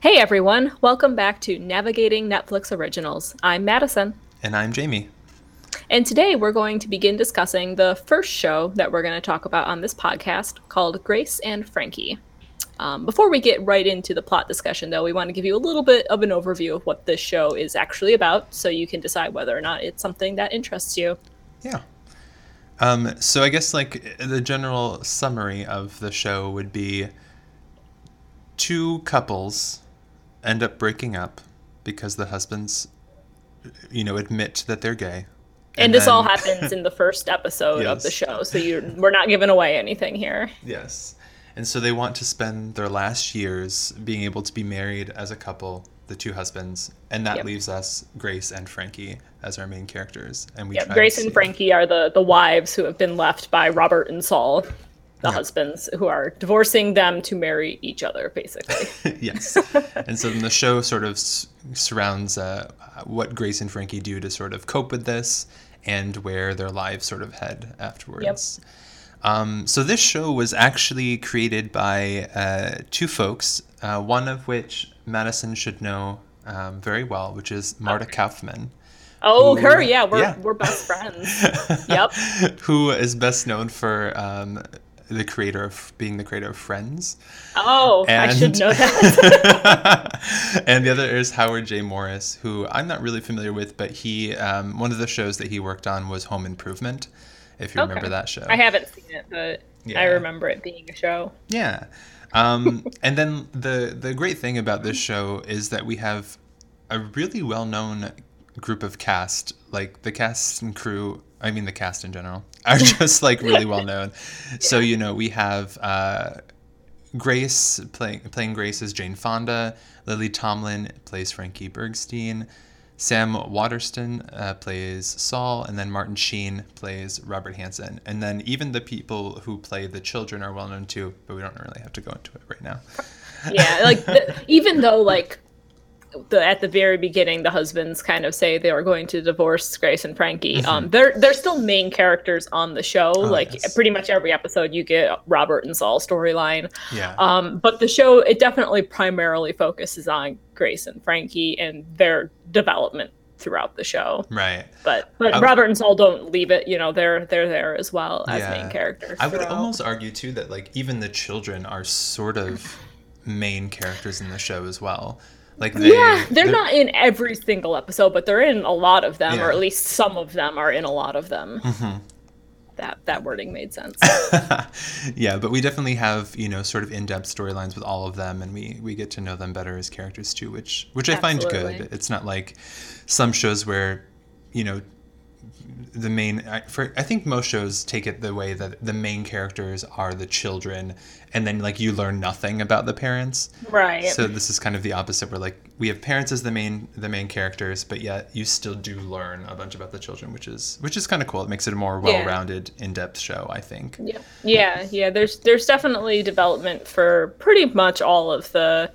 Hey everyone, welcome back to Navigating Netflix Originals. I'm Madison. And I'm Jamie. And today we're going to begin discussing the first show that we're going to talk about on this podcast called Grace and Frankie. Um, before we get right into the plot discussion, though, we want to give you a little bit of an overview of what this show is actually about so you can decide whether or not it's something that interests you. Yeah. Um, so I guess like the general summary of the show would be two couples end up breaking up because the husbands, you know, admit that they're gay. And, and this then... all happens in the first episode yes. of the show, so you we're not giving away anything here. Yes. And so they want to spend their last years being able to be married as a couple, the two husbands, and that yep. leaves us Grace and Frankie as our main characters. And we yep, Grace and Frankie are the the wives who have been left by Robert and Saul, the yep. husbands who are divorcing them to marry each other, basically. yes. and so the show sort of s- surrounds uh, what Grace and Frankie do to sort of cope with this and where their lives sort of head afterwards. Yep. Um, so this show was actually created by uh, two folks, uh, one of which Madison should know um, very well, which is Marta Kauffman. Oh, who, her, yeah, we're yeah. we're best friends. yep. who is best known for um, the creator of being the creator of Friends. Oh, and, I should know that. and the other is Howard J. Morris, who I'm not really familiar with, but he um, one of the shows that he worked on was Home Improvement if you okay. remember that show. I haven't seen it, but yeah. I remember it being a show. Yeah. Um, and then the the great thing about this show is that we have a really well known group of cast, like the cast and crew. I mean, the cast in general are just like really well known. So you know, we have uh, Grace playing playing Grace as Jane Fonda. Lily Tomlin plays Frankie Bergstein. Sam Waterston uh, plays Saul, and then Martin Sheen plays Robert Hanson. And then even the people who play the children are well known too, but we don't really have to go into it right now. yeah, like the, even though like the at the very beginning the husbands kind of say they are going to divorce Grace and Frankie. Mm-hmm. Um, they're they're still main characters on the show. Oh, like yes. pretty much every episode, you get Robert and Saul storyline. Yeah. Um, but the show it definitely primarily focuses on Grace and Frankie and their development throughout the show. Right. But but I, Robert and Saul don't leave it, you know, they're they're there as well as yeah. main characters. I would almost argue too that like even the children are sort of main characters in the show as well. Like they, Yeah, they're, they're, not in every single episode, but they're in a lot of them, yeah. or at least some of them are in a lot of them. Mm-hmm that that wording made sense. yeah, but we definitely have you know sort of in-depth storylines with all of them, and we we get to know them better as characters too, which which I Absolutely. find good. It's not like some shows where you know the main for I think most shows take it the way that the main characters are the children and then like you learn nothing about the parents. Right. So this is kind of the opposite where like we have parents as the main the main characters, but yet you still do learn a bunch about the children, which is which is kind of cool. It makes it a more well-rounded, yeah. in-depth show, I think. Yeah. Yeah, yeah, there's there's definitely development for pretty much all of the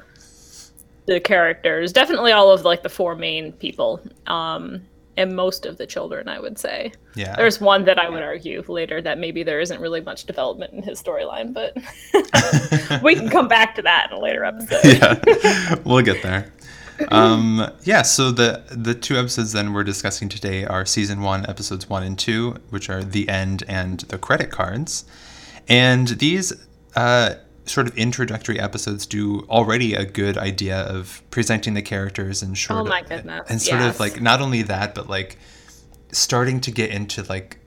the characters. Definitely all of like the four main people. Um and most of the children, I would say. Yeah. There's one that I would argue later that maybe there isn't really much development in his storyline, but we can come back to that in a later episode. yeah, we'll get there. Um, yeah, so the the two episodes then we're discussing today are season one, episodes one and two, which are the end and the credit cards, and these uh, sort of introductory episodes do already a good idea of presenting the characters and sort oh my goodness. and sort yes. of like not only that but like starting to get into like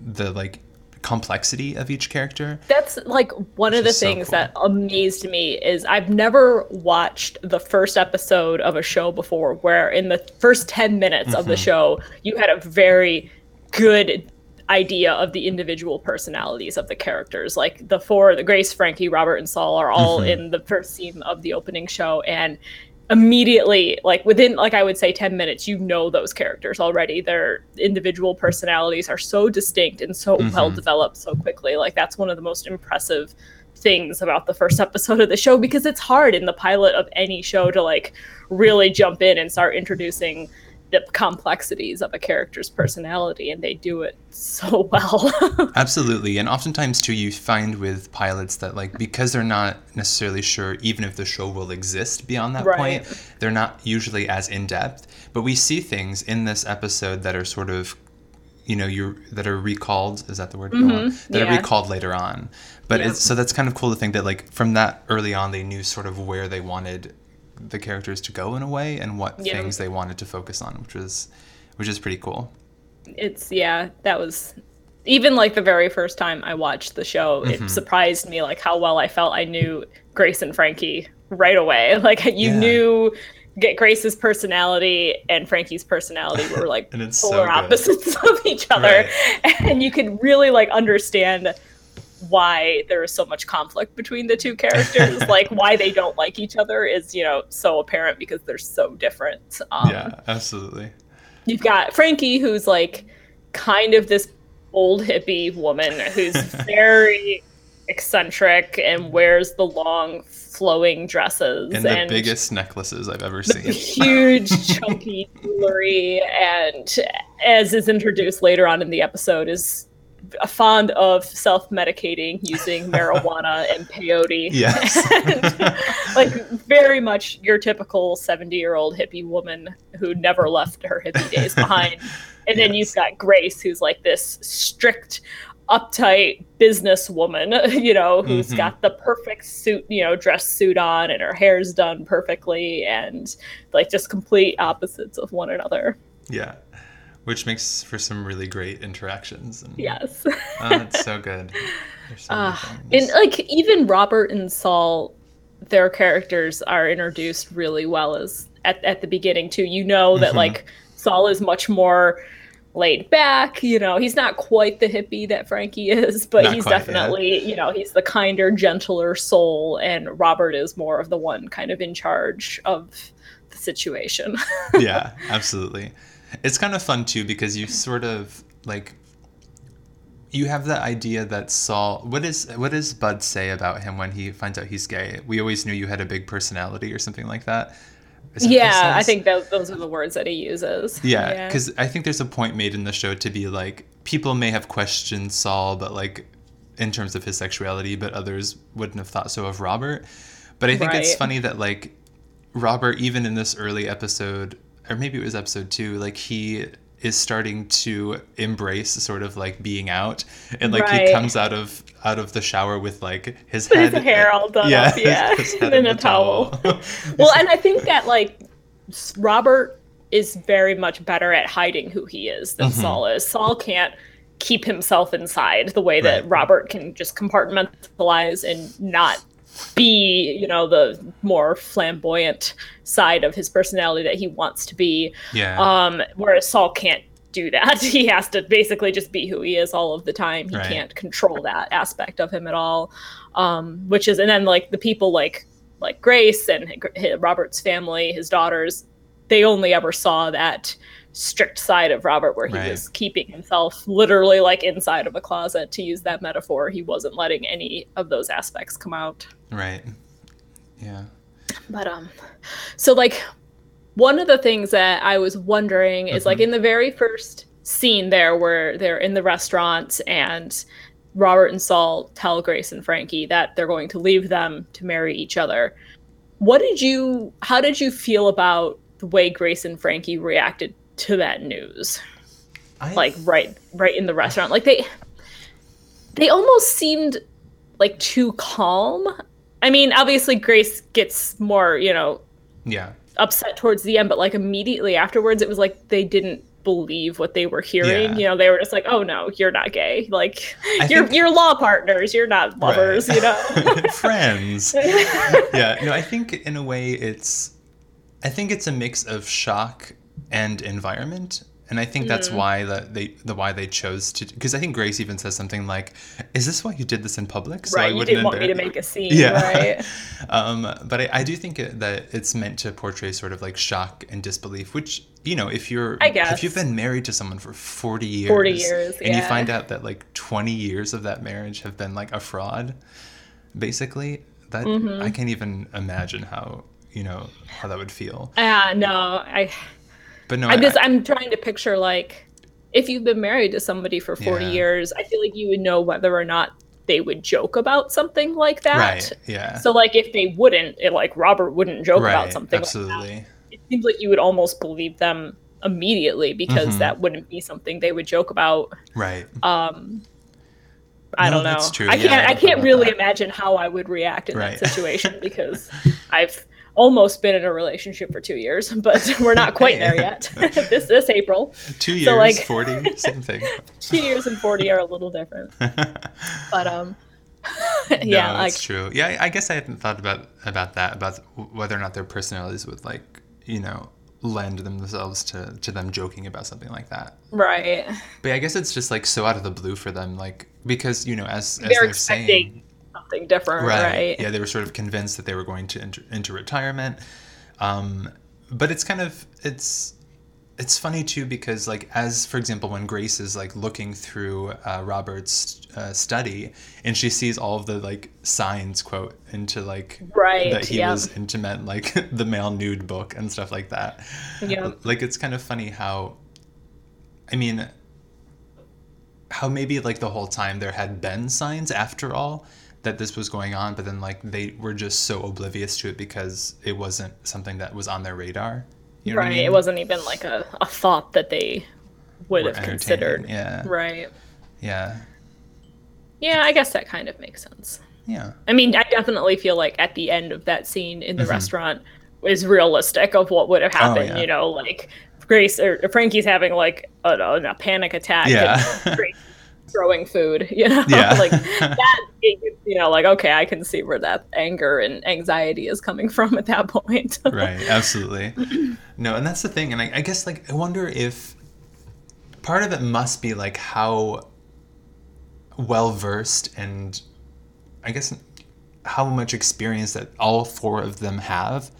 the like complexity of each character. That's like one of the things so cool. that amazed me is I've never watched the first episode of a show before where in the first 10 minutes mm-hmm. of the mm-hmm. show you had a very good idea of the individual personalities of the characters. Like the four, the Grace, Frankie, Robert, and Saul are all mm-hmm. in the first scene of the opening show, and immediately, like within, like I would say, ten minutes, you know those characters already. Their individual personalities are so distinct and so mm-hmm. well developed so quickly. Like that's one of the most impressive things about the first episode of the show because it's hard in the pilot of any show to like really jump in and start introducing the complexities of a character's personality and they do it so well absolutely and oftentimes too you find with pilots that like because they're not necessarily sure even if the show will exist beyond that right. point they're not usually as in-depth but we see things in this episode that are sort of you know you that are recalled is that the word mm-hmm. that yeah. are recalled later on but yeah. it's so that's kind of cool to think that like from that early on they knew sort of where they wanted the characters to go in a way and what yeah. things they wanted to focus on, which was which is pretty cool. It's yeah, that was even like the very first time I watched the show, mm-hmm. it surprised me like how well I felt I knew Grace and Frankie right away. Like you yeah. knew get Grace's personality and Frankie's personality were like polar so opposites of each other, right. and you could really like understand why there is so much conflict between the two characters. Like why they don't like each other is you know so apparent because they're so different. Um, yeah absolutely. you've got frankie who's like kind of this old hippie woman who's very eccentric and wears the long flowing dresses and the and biggest necklaces I've ever seen. huge chunky jewelry and as is introduced later on in the episode is fond of self-medicating using marijuana and peyote. Yes. and, like very much your typical 70-year-old hippie woman who never left her hippie days behind. And then you've got Grace who's like this strict uptight businesswoman, you know, who's mm-hmm. got the perfect suit, you know, dress suit on and her hair's done perfectly and like just complete opposites of one another. Yeah which makes for some really great interactions. And, yes, uh, it's so good. So uh, and like even Robert and Saul, their characters are introduced really well as at at the beginning too. You know that mm-hmm. like Saul is much more laid back. You know, he's not quite the hippie that Frankie is, but not he's definitely, you know, he's the kinder, gentler soul, and Robert is more of the one kind of in charge of the situation. yeah, absolutely. It's kind of fun too because you sort of like you have the idea that Saul what is what does Bud say about him when he finds out he's gay? We always knew you had a big personality or something like that. Yeah, I think that, those are the words that he uses. Yeah, because yeah. I think there's a point made in the show to be like people may have questioned Saul, but like in terms of his sexuality, but others wouldn't have thought so of Robert. But I think right. it's funny that like Robert, even in this early episode, or maybe it was episode two, like he is starting to embrace sort of like being out and like right. he comes out of out of the shower with like his his hair all done yeah, up yeah and in a towel, towel. well and i think that like robert is very much better at hiding who he is than mm-hmm. saul is saul can't keep himself inside the way that right. robert can just compartmentalize and not be, you know, the more flamboyant side of his personality that he wants to be. Yeah. Um, whereas Saul can't do that. He has to basically just be who he is all of the time. He right. can't control that aspect of him at all. Um, which is, and then like the people like like Grace and Robert's family, his daughters, they only ever saw that strict side of Robert where he right. was keeping himself literally like inside of a closet to use that metaphor. He wasn't letting any of those aspects come out. Right. Yeah. But um so like one of the things that I was wondering is mm-hmm. like in the very first scene there where they're in the restaurant and Robert and Saul tell Grace and Frankie that they're going to leave them to marry each other. What did you how did you feel about the way Grace and Frankie reacted to that news. I... Like right right in the restaurant. Like they they almost seemed like too calm. I mean, obviously Grace gets more, you know, yeah, upset towards the end, but like immediately afterwards it was like they didn't believe what they were hearing. Yeah. You know, they were just like, "Oh no, you're not gay. Like I you're think... you're law partners. You're not lovers. Right. You know, friends." yeah, no, I think in a way it's, I think it's a mix of shock and environment and I think that's mm. why that they the why they chose to because I think Grace even says something like, "Is this why you did this in public?" So right, I you didn't want me to make a scene, yeah. right? um, but I, I, do think that it's meant to portray sort of like shock and disbelief, which you know, if you're, I guess, if you've been married to someone for forty years, forty years, and yeah. you find out that like twenty years of that marriage have been like a fraud, basically, that mm-hmm. I can't even imagine how you know how that would feel. Yeah, uh, no, I But no, I'm I- just I'm trying to picture like if you've been married to somebody for 40 Yeah. years, I feel like you would know whether or not they would joke about something like that. right, yeah, So like if they wouldn't, it, like Robert wouldn't joke right, about something like that. absolutely. It seems like you would almost believe them immediately because Mhm. that wouldn't be something they would joke about. Right. Um I No, don't know. that's true. I can't I I can't really that. imagine how I would react in Right. that situation because I've almost been in a relationship for two years, but we're not quite there yet. this this April. Two years, So, like- 40, same thing. Two years and forty are a little different. But um no, yeah, like that's true. Yeah, I- guess I hadn't thought about about that about whether or not their personalities would like you know lend themselves to to them joking about something like that. right. But I guess it's just like so out of the blue for them, like because you know as as They're they're, expecting saying, something different, right? Yeah, they were sort of convinced that they were going to enter into retirement. Um, but it's kind of it's it's funny too because like as for example when Grace is like looking through uh, Robert's uh, study and she sees all of the like signs quote into like Right, that he was intimate like the male nude book and stuff like that. Yeah. Like it's kind of funny how I mean how maybe like the whole time there had been signs after all that this was going on but then like they were just so oblivious to it because it wasn't something that was on their radar you know what I right. mean? It wasn't even like a, a thought that they would Were have considered. yeah Right. yeah Yeah, I guess that kind of makes sense. yeah I mean, I definitely feel like at the end of that scene in the Mhm. restaurant is realistic of what would have happened. yeah. You know, like Grace or Frankie's having like a, a panic attack. Yeah. Grace throwing food. You know, Yeah. like that. You know, like okay, I can see where that anger and anxiety is coming from at that point. right absolutely no and that's the thing and I, I guess like i wonder if part of it must be like how well versed and i guess how much experience that all four of them have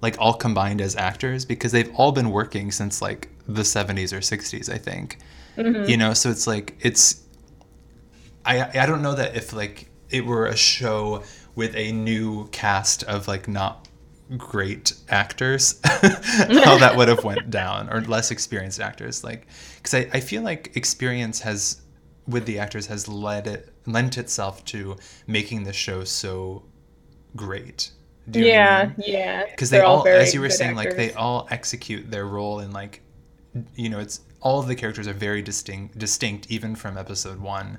like all combined as actors because they've all been working since like the 70s or 60s i think mm-hmm. you know so it's like it's I I don't know that if like it were a show with a new cast of like not great actors how that would have went down or less experienced actors like because I, I feel like experience has with the actors has led it lent itself to making the show so great know I yeah, mean? yeah. because they They're all, as you were saying like they all execute their role in like you know it's all of the characters are very distinct distinct even from episode one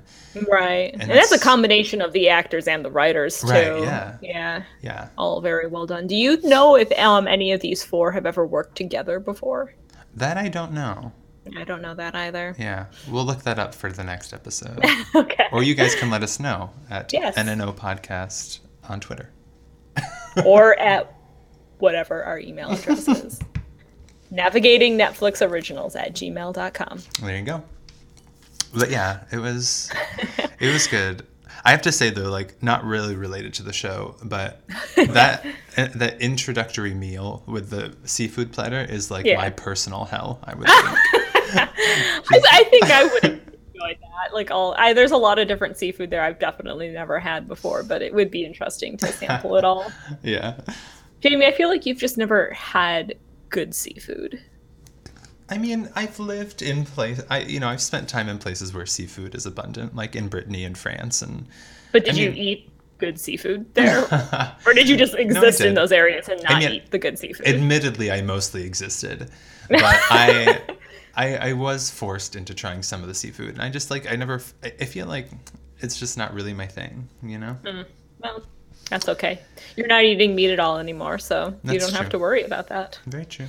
right, and, and that's a combination of the actors and the writers too. Right, yeah. yeah. yeah all very well done. Do you know if um any of these four have ever worked together before? that i don't know I don't know that either. yeah we'll look that up for the next episode okay. or you guys can let us know at Yes. nno podcast on twitter or at whatever our email address is. Navigating Netflix originals at gmail.com. there you go but yeah it was it was good i have to say though like not really related to the show but that that introductory meal with the seafood platter is like Yeah. my personal hell i would think I, I think I would enjoy that. Like all, I, there's a lot of different seafood there I've definitely never had before, but it would be interesting to sample it all. yeah Jamie, I feel like you've just never had good seafood. I mean, I've lived in place. I, you know, I've spent time in places where seafood is abundant, like in Brittany and France, and But did I you mean- eat good seafood there? or did you just exist in those areas and not mean, eat the good seafood? admittedly, I mostly existed, but I, I, I was forced into trying some of the seafood, and I just like I never. I I feel like it's just not really my thing, you know. Mm, well, that's okay. You're not eating meat at all anymore, so you don't have to worry about that. Very true.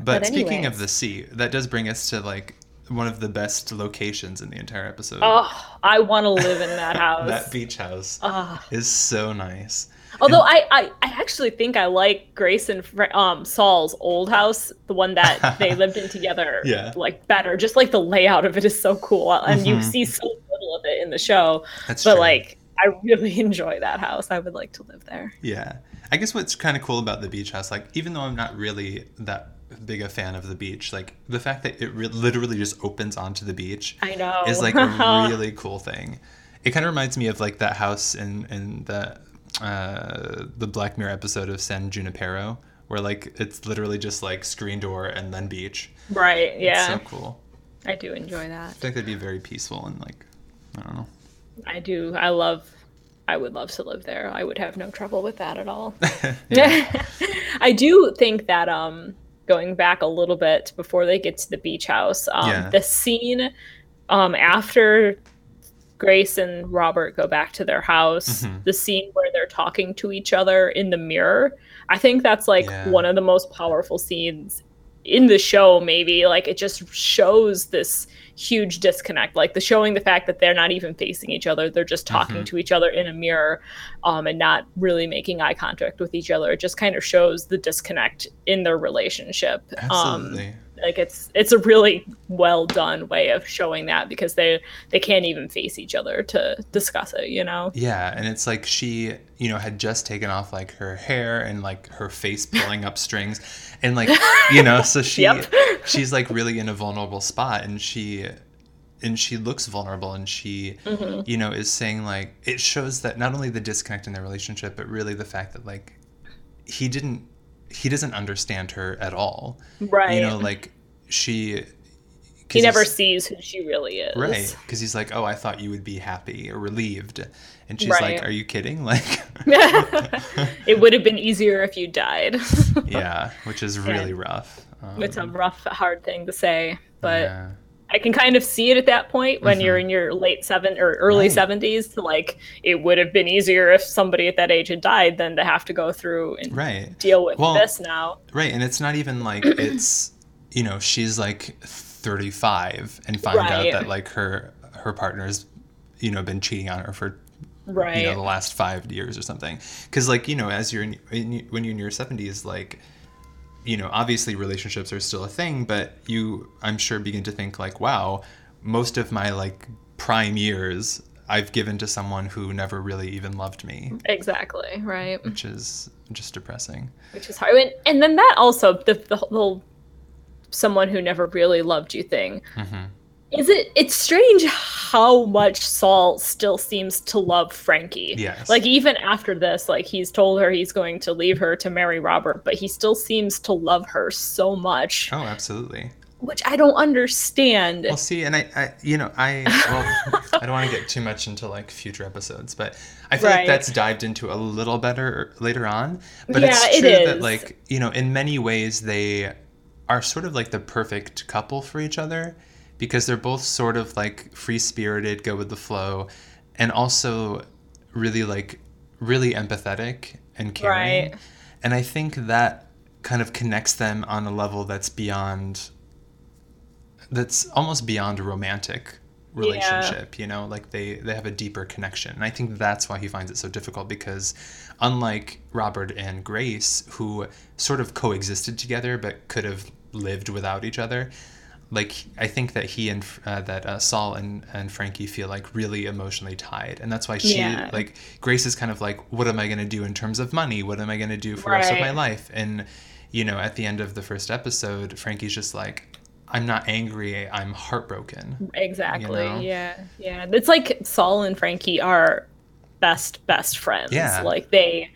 But, But speaking of the sea, that does bring us to like one of the best locations in the entire episode. Oh, I want to live in that house. that beach house Ah. is so nice. Although I, I, I actually think I like Grace and Fra- um, Saul's old house, the one that they lived in together, Yeah. like better. Just like the layout of it is so cool, and you Mhm. see so little of it in the show. That's but true. like, I really enjoy that house. I would like to live there. Yeah. I guess what's kind of cool about the beach house, like, even though I'm not really that big a fan of the beach, like, the fact that it re- literally just opens onto the beach I know. is like a really cool thing. It kind of reminds me of like that house in, in the, uh, the Black Mirror episode of San Junipero, where like it's literally just like screen door and then beach. Right. Yeah. It's so cool. I do enjoy that. I think that'd be very peaceful and like I don't know. I do. I love. I would love to live there. I would have no trouble with that at all. I do think that um going back a little bit before they get to the beach house, um yeah. the scene um after Grace and Robert go back to their house, mm-hmm. the scene where they're talking to each other in the mirror, I think that's like yeah. one of the most powerful scenes in the show maybe like it just shows this huge disconnect like the showing the fact that they're not even facing each other they're just talking mm-hmm. to each other in a mirror um, and not really making eye contact with each other it just kind of shows the disconnect in their relationship um, Absolutely. Um, like it's it's a really well done way of showing that because they they can't even face each other to discuss it you know yeah and it's like she you know had just taken off like her hair and like her face pulling up strings and like you know so she yep. she's like really in a vulnerable spot and she and she looks vulnerable and she mm-hmm. you know is saying like it shows that not only the disconnect in their relationship but really the fact that like he didn't he doesn't understand her at all. Right. You know, like she. He never sees who she really is. Right. Because he's like, oh, I thought you would be happy or relieved. And she's right. like, are you kidding? Like, it would have been easier if you died. yeah, which is really yeah. rough. Um, it's a rough, hard thing to say. But. Yeah I can kind of see it at that point when mm-hmm. you're in your late seven or early seventies. Right. Like it would have been easier if somebody at that age had died than to have to go through and right. deal with well, this now. Right, and it's not even like it's you know she's like thirty five and find right. out that like her her partner's you know been cheating on her for right you know the last five years or something because like you know as you're in, in when you're in your 70s like you know, obviously relationships are still a thing, but you, I'm sure, begin to think like, wow, most of my like prime years I've given to someone who never really even loved me. Exactly, right. Which is just depressing. Which is hard. And, and then that also, the, the whole someone who never really loved you thing. Mm-hmm is it it's strange how much Saul still seems to love Frankie. Yes. Like even after this, like he's told her he's going to leave her to marry Robert, but he still seems to love her so much. Oh, absolutely. Which I don't understand. Well, see, and I, I you know, I well, I don't want to get too much into like future episodes, but I feel right. like that's dived into a little better later on. But yeah, it's true it that like you know, in many ways they are sort of like the perfect couple for each other because they're both sort of like free spirited, go with the flow, and also really like really empathetic and caring. Right. And I think that kind of connects them on a level that's beyond that's almost beyond a romantic relationship yeah. you know like they they have a deeper connection and i think that's why he finds it so difficult because unlike robert and grace who sort of coexisted together but could have lived without each other like I think that he and uh, that uh, Saul and and Frankie feel like really emotionally tied, and that's why she yeah. like Grace is kind of like, what am I going to do in terms of money? What am I going to do for right. the rest of my life? And you know, at the end of the first episode, Frankie's just like, I'm not angry, I'm heartbroken. Exactly. You know? Yeah, yeah. It's like Saul and Frankie are best best friends. Yeah. Like they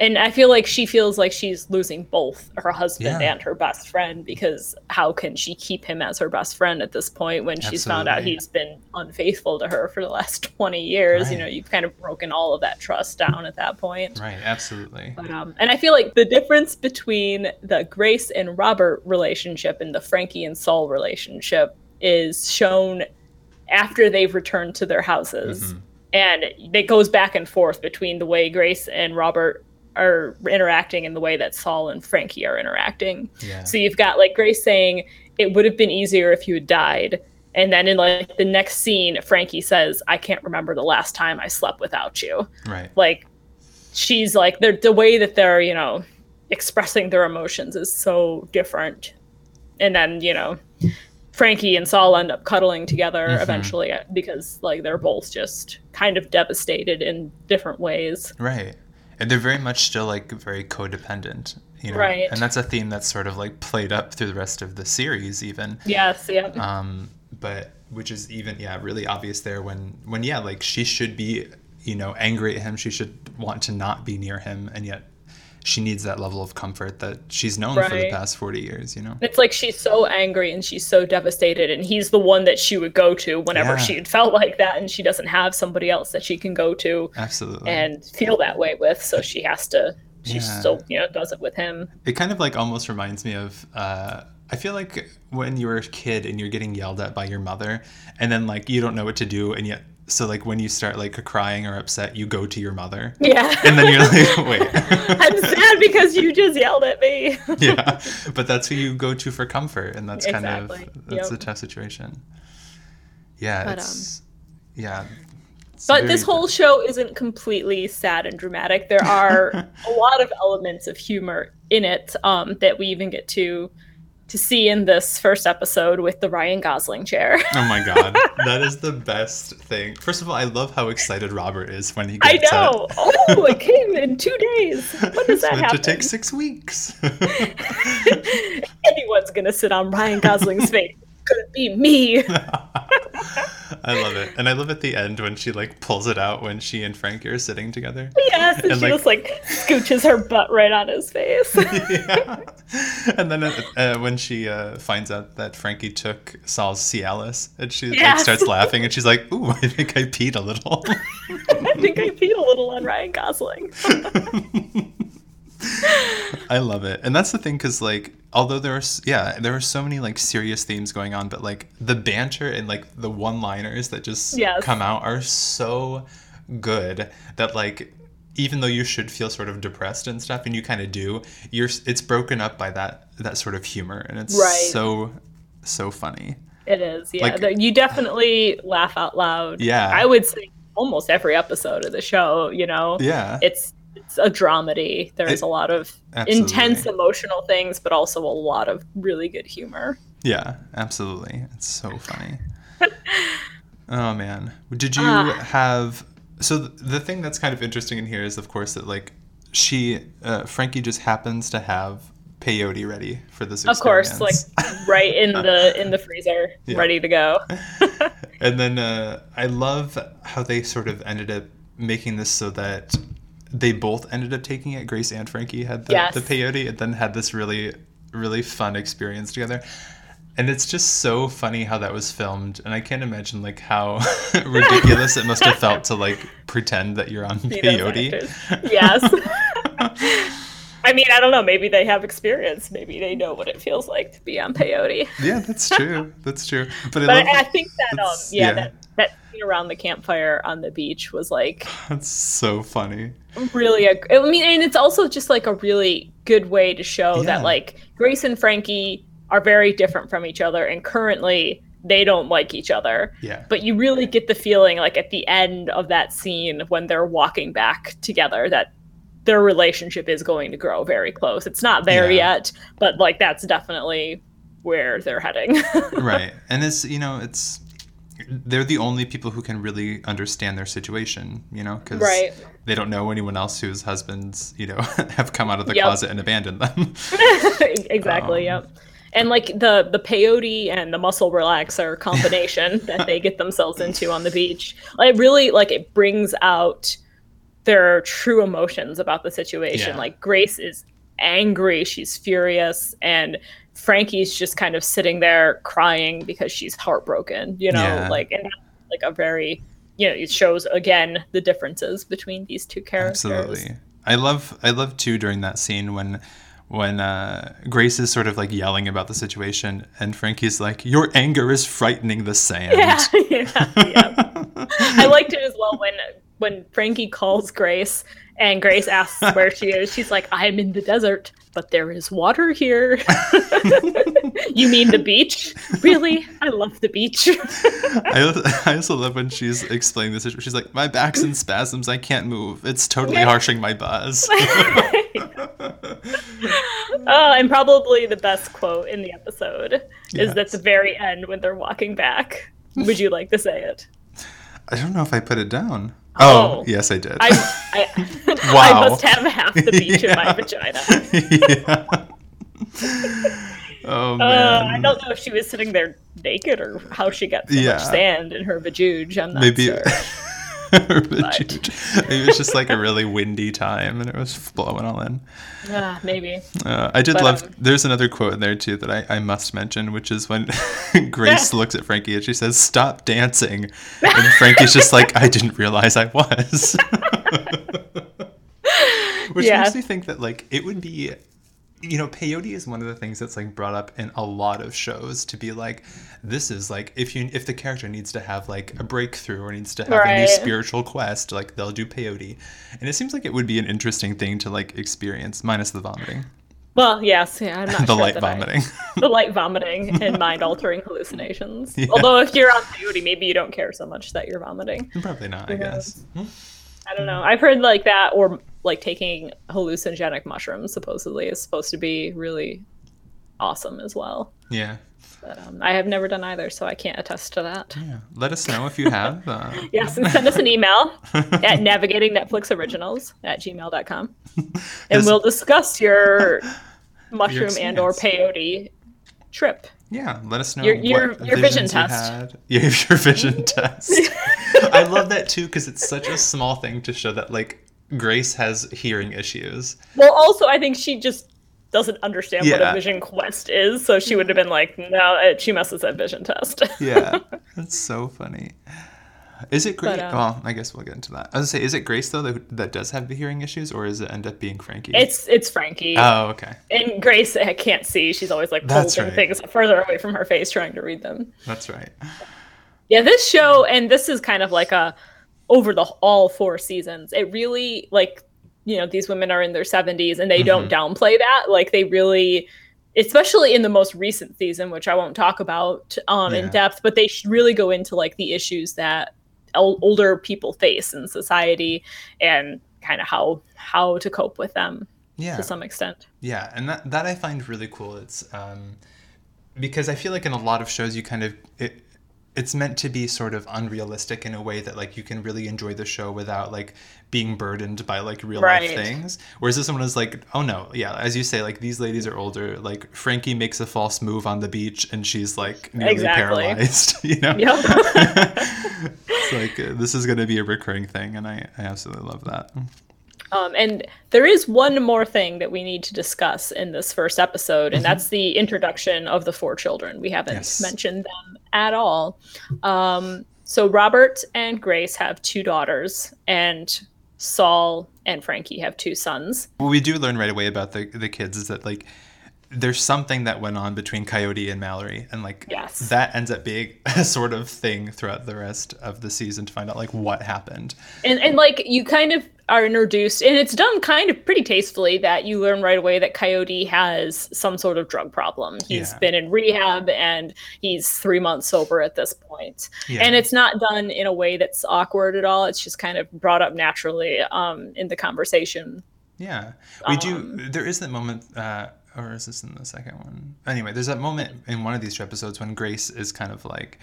and I feel like she feels like she's losing both her husband yeah. and her best friend because how can she keep him as her best friend at this point when Absolutely. she's found out he's been unfaithful to her for the last 20 years right. you know you've kind of broken all of that trust down at that point right absolutely but, um, and i feel like the difference between the grace and robert relationship and the frankie and saul relationship is shown after they've returned to their houses mm-hmm. and it goes back and forth between the way grace and robert are interacting in the way that Saul and Frankie are interacting. Yeah. So you've got like Grace saying it would have been easier if you had died. And then in like the next scene, Frankie says, I can't remember the last time I slept without you. Right. Like she's like the the way that they're, you know, expressing their emotions is so different. And then, you know, Frankie and Saul end up cuddling together mm-hmm. eventually because like they're both just kind of devastated in different ways. Right they're very much still like very codependent you know? Right. And that's a theme that's sort of like played up through the rest of the series even. Yes yeah. Um but which is even yeah really obvious there when when yeah like she should be you know angry at him. She should want to not be near him. And yet she needs that level of comfort that she's known for the past 40 years, you know? It's like she's so angry and she's so devastated, and he's the one that she would go to whenever Yeah. she felt like that, and she doesn't have somebody else that she can go to Absolutely. and feel that way with, so she has to. She Yeah. still, you know, does it with him. It kind of like almost reminds me of uh, I feel like when you're a kid and you're getting yelled at by your mother, and then like you don't know what to do, and yet so like when you start like crying or upset, you go to your mother, Yeah. and then you're like, wait, I'm sad because you just yelled at me. yeah, but that's who you go to for comfort, and that's kind Exactly. of that's Yep. a tough situation. Yeah, But, um, it's yeah. it's But this whole show isn't completely sad and dramatic. There are a lot of elements of humor in it um, that we even get to to see in this first episode with the Ryan Gosling chair. Oh my god, that is the best thing. First of all, I love how excited Robert is when he gets it. I know. Oh, it came in two days. When does it's that meant happen? to take six weeks. Anyone's gonna sit on Ryan Gosling's face. Could it be me? I love it, and I love at the end when she like pulls it out when she and Frankie are sitting together. Yes, and, And, she like- just like scooches her butt right on his face. yeah. And then uh, uh, when she uh, finds out that Frankie took Saul's Cialis, and she like, starts laughing, and she's like, "Ooh, I think I peed a little." I think I peed a little on Ryan Gosling. I love it, and that's the thing, because like, although there are, yeah, there are so many like serious themes going on, but like the banter and like the one-liners that just Yes. come out are so good that like, even though you should feel sort of depressed and stuff, and you kind of do, you're it's broken up by that that sort of humor, and it's Right. so so funny. It is, yeah. Like- you definitely laugh out loud. Yeah. I would say almost every episode of the show. You know, Yeah, it's a dramedy. There's It- a lot of absolutely. intense emotional things, but also a lot of really good humor. yeah, absolutely. It's so funny. oh man, did you Ah. have? So th- the thing that's kind of interesting in here is, of course, that like she, uh, Frankie, just happens to have peyote ready for this. Of course, like right in the in the freezer, Yeah. ready to go. and then uh, I love how they sort of ended up making this so that they both ended up taking it. Grace and Frankie had the, Yes. the peyote, and then had this really, really fun experience together. And it's just so funny how that was filmed, and I can't imagine like how ridiculous it must have felt to like pretend that you're on See peyote. Yes. I mean, I don't know. Maybe they have experience. Maybe they know what it feels like to be on peyote. yeah, that's true. That's true. But I But I, I think that um, yeah, yeah. that that around the campfire on the beach was like that's so funny. really a, I mean, and it's also just like a really good way to show Yeah. that like Grace and Frankie are very different from each other, and currently they don't like each other. Yeah. But you really get the feeling, like at the end of that scene when they're walking back together, that their relationship is going to grow very close. It's not there Yeah. yet, but like that's definitely where they're heading. right and it's you know it's they're the only people who can really understand their situation you know because Right. they don't know anyone else whose husbands you know have come out of the Yep. closet and abandoned them exactly. Um, yep. And like the the peyote and the muscle relaxer combination that they get themselves into on the beach, like really like it brings out their true emotions about the situation. Yeah. Like Grace is angry, she's furious, and Frankie's just kind of sitting there crying because she's heartbroken. You know, Yeah. like and like a very you know it shows again the differences between these two characters. absolutely i love i love too during that scene when when uh, grace is sort of like yelling about the situation and frankie's like your anger is frightening the sand Yeah, yeah, yeah. I liked it as well when when Frankie calls Grace and Grace asks where she is. She's like, "I'm in the desert, but there is water here." you mean the beach? Really? I love the beach. I, also- I also love when she's explaining this. She's like, "My back's in spasms. I can't move. It's totally Yeah. harshing my buzz." oh, and probably the best quote in the episode is at the very end when they're walking back. Would you like to say it? I don't know if I put it down. Oh. Oh, yes, I did. I I, I must have half the beach in my vagina. yeah. Oh Uh, man. I don't know if she was sitting there naked or how she got so Yeah. much sand in her vajuge. I'm not Maybe. sure. Maybe it was just like a really windy time and it was blowing all in. Uh, maybe. Uh, I did but, love. Um, there's another quote in there too that I, I must mention, which is when Grace looks at Frankie and she says, "Stop dancing," and Frankie's just like, "I didn't realize I was." which yeah. makes me think that like it would be you know, peyote is one of the things that's like brought up in a lot of shows to be like, this is like if you if the character needs to have like a breakthrough or needs to have right. a new spiritual quest, like they'll do peyote, and it seems like it would be an interesting thing to like experience, minus the vomiting. Well, yes, yeah, I'm not the sure light vomiting, I, the light vomiting and mind altering hallucinations. Yeah. Although if you're on peyote, maybe you don't care so much that you're vomiting. Probably not, I guess. Hmm? I don't know. I've heard like that, or like taking hallucinogenic mushrooms supposedly is supposed to be really awesome as well. Yeah. But um, I have never done either, so I can't attest to that. Yeah. Let us know if you have. Uh... yes, and send us an email at navigating Netflix originals at gmail.com. And we'll discuss your mushroom your and or peyote trip. Yeah, let us know your your, your vision test. Had. Yeah, your vision test. I love that too because it's such a small thing to show that like Grace has hearing issues. Well, also, I think she just doesn't understand yeah. what a vision quest is, so she would have been like, "No, she must have said vision test." yeah, that's so funny. Is it Grace? Um, well, I guess we'll get into that. I was gonna say, is it Grace though that, that does have the hearing issues, or does it end up being Frankie? It's it's Frankie. Oh, okay. And Grace I can't see. She's always like holding right. things further away from her face, trying to read them. That's right. Yeah, this show, and this is kind of like a over the all four seasons. It really like you know these women are in their 70s and they mm-hmm. don't downplay that. Like they really especially in the most recent season which I won't talk about um yeah. in depth, but they really go into like the issues that older people face in society and kind of how how to cope with them yeah. to some extent. Yeah, and that that I find really cool. It's um because I feel like in a lot of shows you kind of it, it's meant to be sort of unrealistic in a way that like you can really enjoy the show without like being burdened by like real right. life things whereas this one is like oh no yeah as you say like these ladies are older like frankie makes a false move on the beach and she's like nearly exactly. paralyzed you know yep. it's like uh, this is going to be a recurring thing and I, I absolutely love that um, and there is one more thing that we need to discuss in this first episode, and mm-hmm. that's the introduction of the four children. We haven't yes. mentioned them at all. Um, so Robert and Grace have two daughters, and Saul and Frankie have two sons. What we do learn right away about the the kids is that like there's something that went on between Coyote and Mallory, and like yes. that ends up being a sort of thing throughout the rest of the season to find out like what happened. And and like you kind of are introduced, and it's done kind of pretty tastefully that you learn right away that Coyote has some sort of drug problem. He's yeah. been in rehab and he's three months sober at this point. Yeah. And it's not done in a way that's awkward at all. It's just kind of brought up naturally um, in the conversation. Yeah, we um, do. There is that moment. Uh, or is this in the second one? Anyway, there's that moment in one of these episodes when Grace is kind of like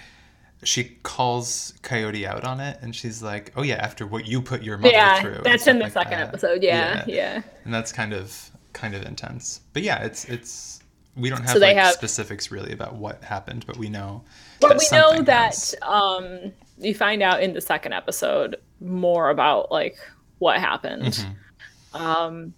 she calls Coyote out on it, and she's like, "Oh yeah, after what you put your mother yeah, through." that's in the like second that. episode. Yeah, yeah, yeah, And that's kind of kind of intense. But yeah, it's it's we don't have so like have, specifics really about what happened, but we know. But we know that um, you find out in the second episode more about like what happened. Mm-hmm. Um,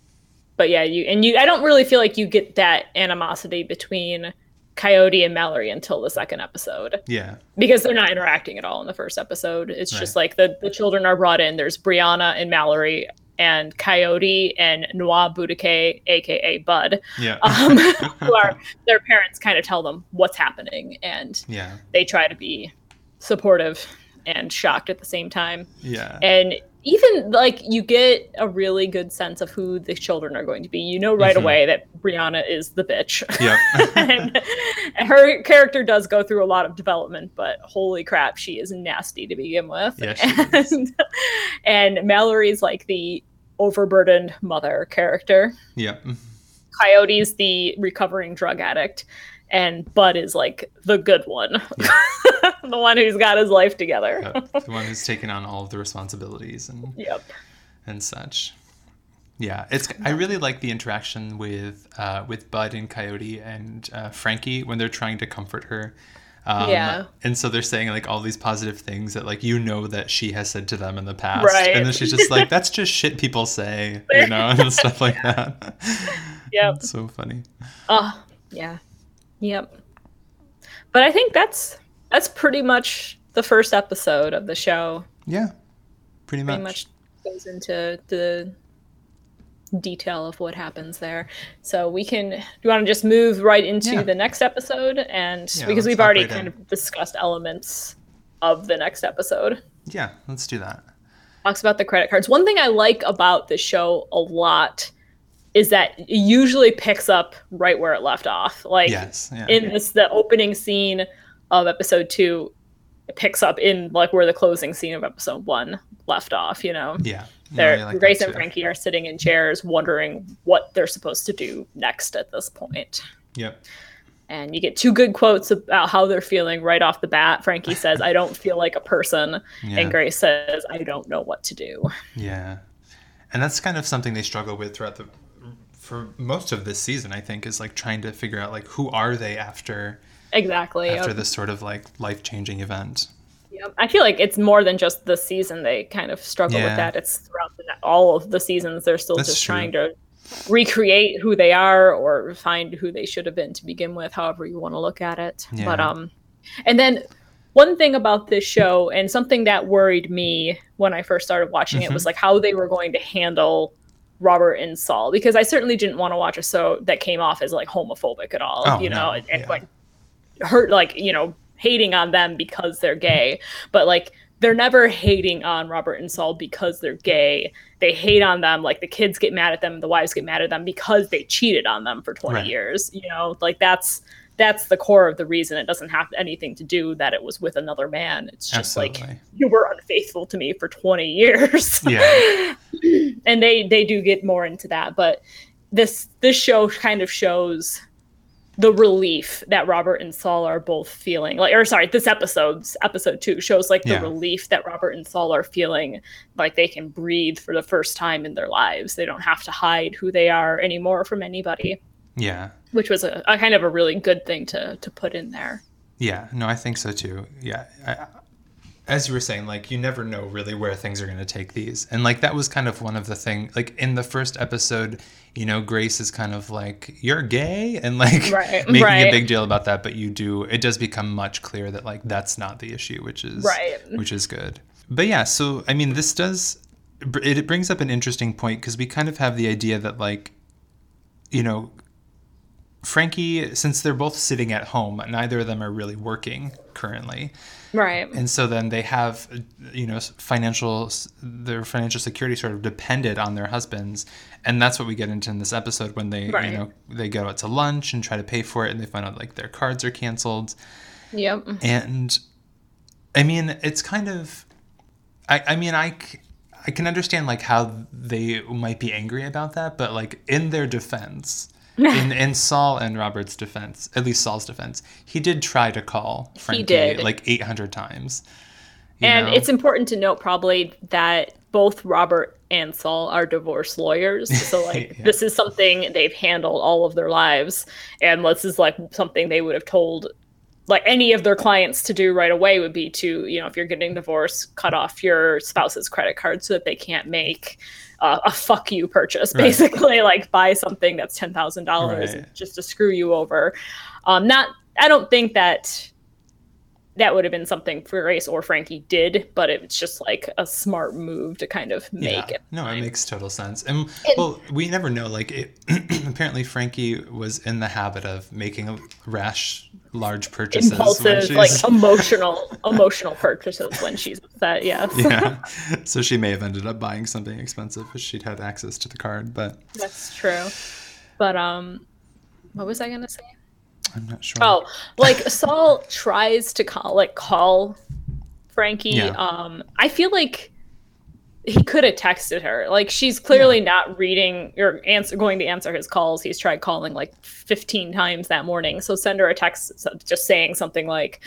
but yeah, you and you. I don't really feel like you get that animosity between Coyote and Mallory until the second episode. Yeah. Because they're not interacting at all in the first episode. It's right. just like the, the children are brought in. There's Brianna and Mallory and Coyote and Nwabudike, aka Bud. Yeah. Um, who are their parents kind of tell them what's happening and yeah. they try to be supportive and shocked at the same time. Yeah. And even like you get a really good sense of who the children are going to be. You know right mm-hmm. away that Brianna is the bitch. Yeah. and, her character does go through a lot of development, but holy crap, she is nasty to begin with. Yeah, and, and Mallory's like the overburdened mother character. Yeah. Coyote's the recovering drug addict and Bud is like the good one, yeah. the one who's got his life together, yep. the one who's taken on all of the responsibilities and yep and such. Yeah, it's. I really like the interaction with uh, with Bud and Coyote and uh, Frankie when they're trying to comfort her. Um, Yeah. And so they're saying like all these positive things that like you know that she has said to them in the past. Right. And then she's just like, that's just shit people say, you know, and stuff like that. Yeah. So funny. Oh, yeah. Yep. But I think that's that's pretty much the first episode of the show. Yeah. Pretty much. Pretty much goes into the detail of what happens there. So we can do you want to just move right into Yeah. the next episode and Yeah, because we've already right kind in. of discussed elements of the next episode. Yeah, let's do that. talks about the credit cards. One thing I like about the show a lot is that it usually picks up right where it left off. Like Yes. Yeah. in this the opening scene of episode two it picks up in like where the closing scene of episode one left off, you know. yeah. They're like Grace and. Frankie are sitting in chairs wondering what they're supposed to do next at this point. Yep. And you get two good quotes about how they're feeling right off the bat. Frankie says, I don't feel like a person. And Grace says, I don't know what to do. Yeah. And that's kind of something they struggle with throughout the for most of this season, I think, is like trying to figure out like who are they after Exactly. after Yep. this sort of like life changing event. Yep. I feel like it's more than just the season they kind of struggle Yeah. with that. It's throughout the, all of the seasons. They're still That's just true. trying to recreate who they are or find who they should have been to begin with, however you want to look at it. Yeah. But um and then one thing about this show and something that worried me when I first started watching Mm-hmm. it was like how they were going to handle Robert and Saul because I certainly didn't want to watch a show that came off as like homophobic at all, Oh, you know, no. and, and Yeah. like hurt like you know hating on them because they're gay but like they're never hating on robert and saul because they're gay they hate on them like the kids get mad at them the wives get mad at them because they cheated on them for 20 Right. years you know like that's that's the core of the reason it doesn't have anything to do that it was with another man it's just like you were unfaithful to me for 20 years Yeah. and they they do get more into that but this this show kind of shows the relief that Robert and Saul are both feeling like or sorry this episode's episode 2 shows like the Yeah. relief that Robert and Saul are feeling like they can breathe for the first time in their lives they don't have to hide who they are anymore from anybody Yeah. Which was a, a kind of a really good thing to to put in there Yeah. No, I think so too. Yeah. I, as you were saying, like you never know really where things are going to take these, and like that was kind of one of the thing. Like in the first episode, you know, Grace is kind of like you're gay, and like Right, making a big deal about that. But you do, it does become much clear that like that's not the issue, which is Right. which is good. But yeah, so I mean, this does it brings up an interesting point because we kind of have the idea that like, you know, Frankie, since they're both sitting at home, neither of them are really working currently. Right. And so then they have you know financial their financial security sort of depended on their husbands. And that's what we get into in this episode when they Right. you know they go out to lunch and try to pay for it and they find out like their cards are canceled. Yep. And i mean it's kind of i i mean I, I can understand like how they might be angry about that but like in their defense in, in Saul and Robert's defense, at least Saul's defense, he did try to call Frankie did. like 800 times. and know? it's important to note probably that both Robert and Saul are divorce lawyers. So like Yeah. this is something they've handled all of their lives. And this is like something they would have told like any of their clients to do right away would be to, you know, if you're getting divorced, cut off your spouse's credit card so that they can't make uh, a fuck you purchase, Right. basically, like buy something that's ten thousand dollars just to screw you over. Um, not, I don't think that that would have been something for Grace or Frankie did, but it's just like a smart move to kind of make yeah. it. No, it makes total sense. And well, we never know. Like, it, apparently, Frankie was in the habit of making rash, large purchases. Impulsive, like emotional, emotional purchases when she's upset. Yes, yeah. So she may have ended up buying something expensive if she'd had access to the card, but that's true. But um, what was I gonna say? I'm not sure. Oh, like Saul tries to call like call Frankie. Yeah. Um, I feel like he could have texted her. Like she's clearly not reading or answer going to answer his calls. He's tried calling like 15 times that morning. So send her a text just saying something like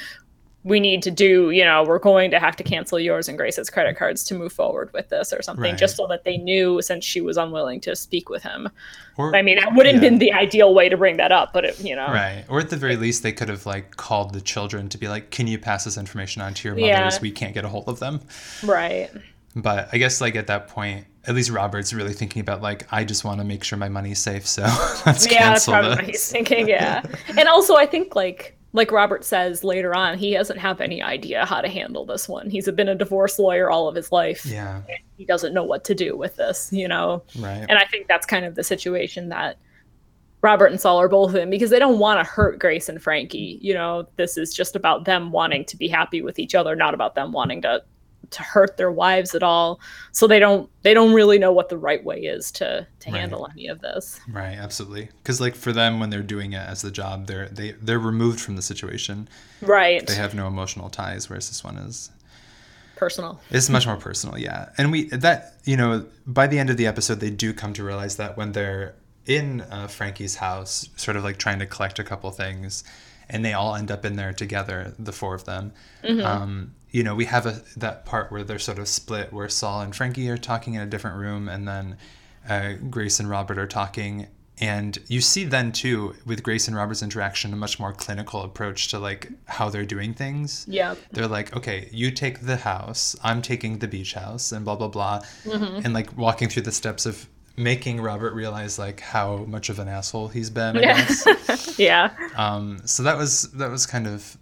we need to do, you know, we're going to have to cancel yours and Grace's credit cards to move forward with this or something, Right. just so that they knew since she was unwilling to speak with him. Or, I mean, that wouldn't have yeah. been the ideal way to bring that up, but it, you know, Right. Or at the very least, they could have like called the children to be like, "Can you pass this information on to your mothers? Yeah. We can't get a hold of them." right. But I guess like at that point, at least Robert's really thinking about like, I just want to make sure my money's safe, so let's Yeah, that's probably this. what he's thinking. Yeah, and also I think like like Robert says later on, he doesn't have any idea how to handle this one. He's been a divorce lawyer all of his life. Yeah. He doesn't know what to do with this, you know. Right. And I think that's kind of the situation that Robert and Saul are both in because they don't want to hurt Grace and Frankie. You know, this is just about them wanting to be happy with each other, not about them wanting to to hurt their wives at all. So they don't they don't really know what the right way is to to Right. handle any of this. Right, absolutely. Because like for them, when they're doing it as the job, they're they they're removed from the situation. Right. They have no emotional ties, whereas this one is Personal. it's much more personal. Yeah, and we that you know by the end of the episode, they do come to realize that when they're in uh, Frankie's house, sort of like trying to collect a couple things, and they all end up in there together, the four of them. Um, you know, we have a that part where they're sort of split, where Saul and Frankie are talking in a different room, and then uh, Grace and Robert are talking. And you see then too, with Grace and Robert's interaction, a much more clinical approach to like how they're doing things Yeah. they're like, okay, you take the house, I'm taking the beach house, and blah blah blah, Mm-hmm. and like walking through the steps of making Robert realize like how much of an asshole he's been. I Yeah. guess. Yeah. um, so that was that was kind of,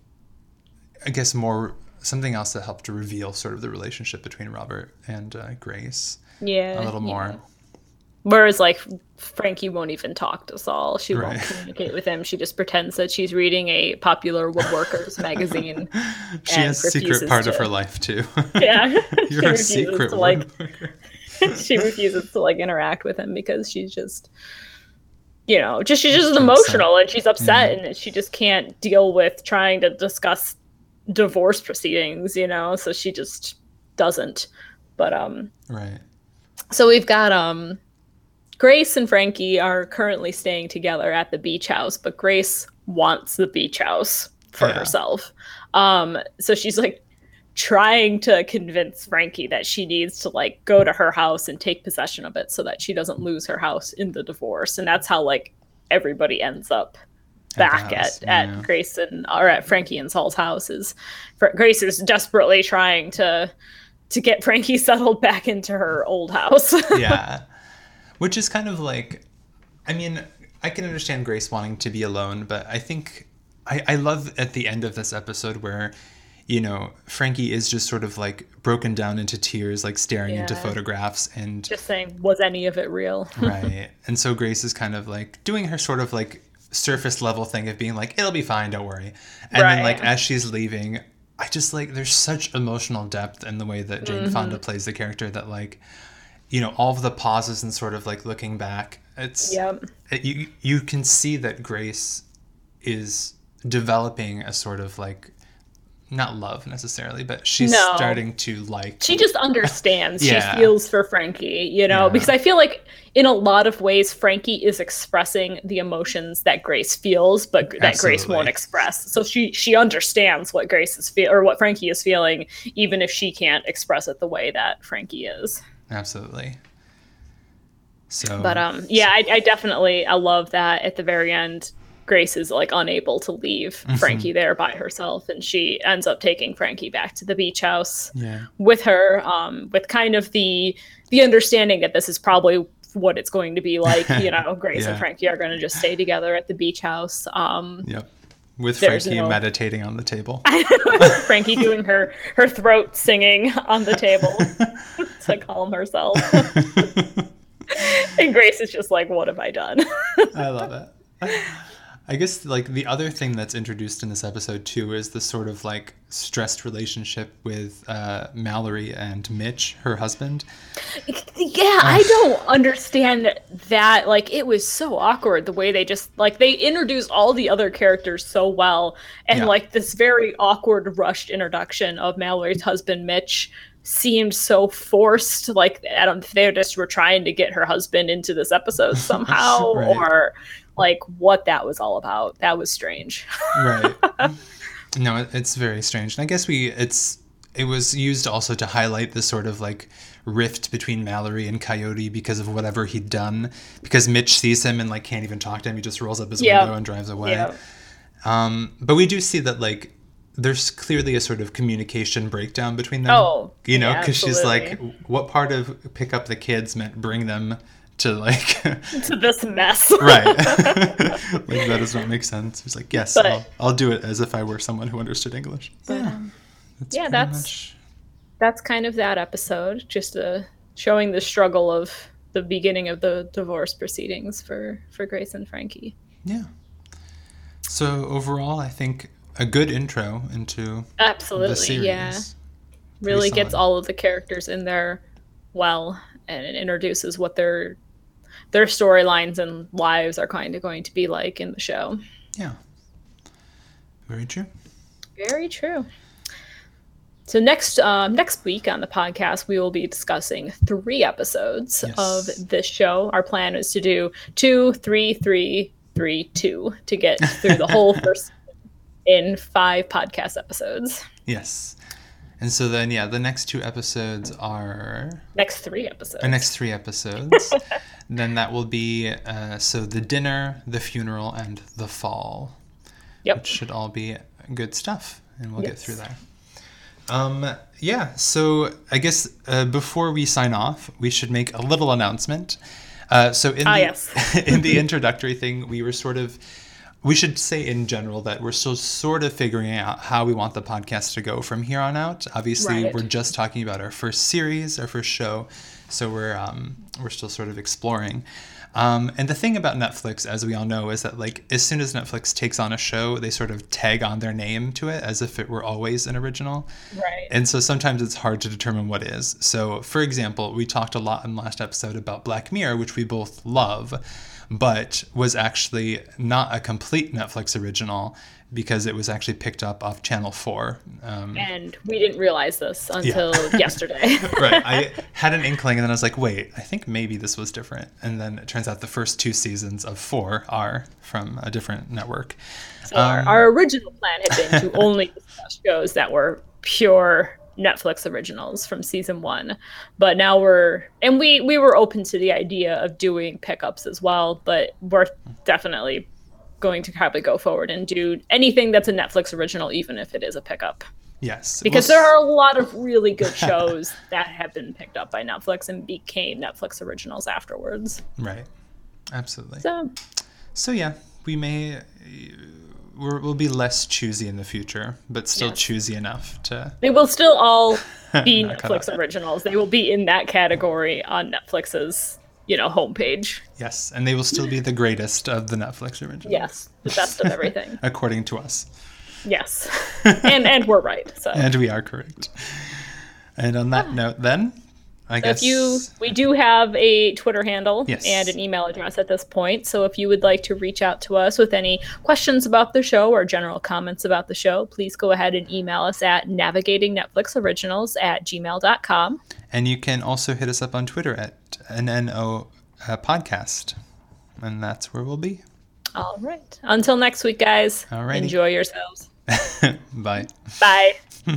I guess, more something else that helped to reveal sort of the relationship between Robert and uh, Grace Yeah. a little yeah. more. Whereas like Frankie won't even talk to Saul. She won't communicate with him. She just pretends that she's reading a popular woodworkers magazine. She has a secret part of her life too. Yeah. she You're a refuses secret to like she refuses to like interact with him because she's just you know, just she's just upset. emotional and she's upset and she just can't deal with trying to discuss divorce proceedings, you know, so she just doesn't. But um Right. so we've got um Grace and Frankie are currently staying together at the beach house, but Grace wants the beach house for Yeah. herself. Um so she's like trying to convince Frankie that she needs to like go to her house and take possession of it so that she doesn't lose her house in the divorce. And that's how like everybody ends up back at, at yeah. Grace and or at Frankie and Saul's Grace is desperately trying to to get Frankie settled back into her old house. yeah. Which is kind of like, I mean, I can understand Grace wanting to be alone, but I think I, I love at the end of this episode where, you know, Frankie is just sort of like broken down into tears, like staring into photographs and Just saying, was any of it real? right. And so Grace is kind of like doing her sort of like surface level thing of being like, it'll be fine, don't worry. And then like as she's leaving, I just like there's such emotional depth in the way that Jane Mm-hmm. Fonda plays the character that like, you know, all of the pauses and sort of like looking back, it's Yep. it, you you can see that Grace is developing a sort of like not love necessarily, but she's No. starting to like She just understands. Yeah. She feels for Frankie, you know, Yeah. because I feel like in a lot of ways, Frankie is expressing the emotions that Grace feels, but that Grace won't express. So she she understands what Grace is feel or what Frankie is feeling, even if she can't express it the way that Frankie is. absolutely. So But um, yeah, I, I definitely I love that at the very end. Grace is like unable to leave Mm-hmm. Frankie there by herself, and she ends up taking Frankie back to the beach house yeah. with her, um, with kind of the the understanding that this is probably what it's going to be like. You know, Grace Yeah. and Frankie are going to just stay together at the beach house. Um, Yep. With Frankie no- meditating on the table. Frankie doing her her throat singing on the table to calm herself, and Grace is just like, "What have I done?" I love it. I guess like the other thing that's introduced in this episode too is the sort of like stressed relationship with uh, Mallory and Mitch, her husband. Yeah, I don't understand that. Like, it was so awkward the way they just like they introduced all the other characters so well, and Yeah. like this very awkward, rushed introduction of Mallory's husband Mitch seemed so forced. Like, I don't. They just were trying to get her husband into this episode somehow, Right. or like what that was all about. That was strange. Right. No, it- it's very strange. And I guess we it's it was used also to highlight the sort of like rift between Mallory and Coyote because of whatever he'd done. Because Mitch sees him and like can't even talk to him. He just rolls up his Yeah. window and drives away. Yeah. Um, but we do see that like there's clearly a sort of communication breakdown between them. Oh, you know, yeah, because she's like, what part of pick up the kids meant bring them to like to this mess. right. Like that does not make sense. He's like yes But- I'll, I'll do it as if i were someone who understood english. Yeah. that's yeah, that's- much- That's kind of that episode, just uh, showing the struggle of the beginning of the divorce proceedings for for Grace and Frankie. yeah. So overall i think a good intro into Absolutely, the series. Yeah. Really Pretty gets all of the characters in there well, and it introduces what their their storylines and lives are kind of going to be like in the show. yeah very true Very true. So next um, next week on the podcast, we will be discussing three episodes Yes. of this show. Our plan is to do two, three, three, three, two to get through the whole first in five podcast episodes. yes and so then yeah the next two episodes are Next three episodes. the next three episodes then that will be uh, so the dinner the funeral and the fall Yep. which should all be good stuff and we'll get through that um yeah so i guess uh, before we sign off we should make a little announcement uh, so in Ah, the yes. in the introductory thing we were sort of we should say in general that we're still sort of figuring out how we want the podcast to go from here on out obviously Right. we're just talking about our first series our first show so we're um, we're still sort of exploring um, and the thing about Netflix, as we all know, is that like as soon as Netflix takes on a show, they sort of tag on their name to it as if it were always an original. right. And so sometimes it's hard to determine what is. So, for example, we talked a lot in last episode about Black Mirror, which we both love, but was actually not a complete Netflix original because it was actually picked up off Channel 4. Um, and we didn't realize this until yesterday. right. I had an inkling and then I was like, wait, I think maybe this was different. And then it turns out the first two seasons of 4 are from a different network. So our, Um, our original plan had been to only discuss shows that were pure Netflix originals from season one, but now we're and we we were open to the idea of doing pickups as well, but we're definitely going to probably go forward and do anything that's a Netflix original, even if it is a pickup, Yes. because We'll there are a lot of really good shows that have been picked up by Netflix and became Netflix originals afterwards. Right. Absolutely. So So yeah, we may we're, we'll be less choosy in the future, but still Yes. choosy enough to They will still all be Netflix originals. They will be in that category on Netflix's, you know, homepage. yes, and they will still be the greatest of the Netflix originals. Yes, the best of everything. according to us, Yes, and and we're right. So and we are correct. And on that ah. note, then I if guess you, we do have a Twitter handle Yes. and an email address at this point. So if you would like to reach out to us with any questions about the show or general comments about the show, please go ahead and email us at navigatingnetflixoriginals at gmail.com. and you can also hit us up on Twitter at NNO uh, podcast, and that's where we'll be. All right. Until next week, guys. All right. Enjoy yourselves. Bye. Bye.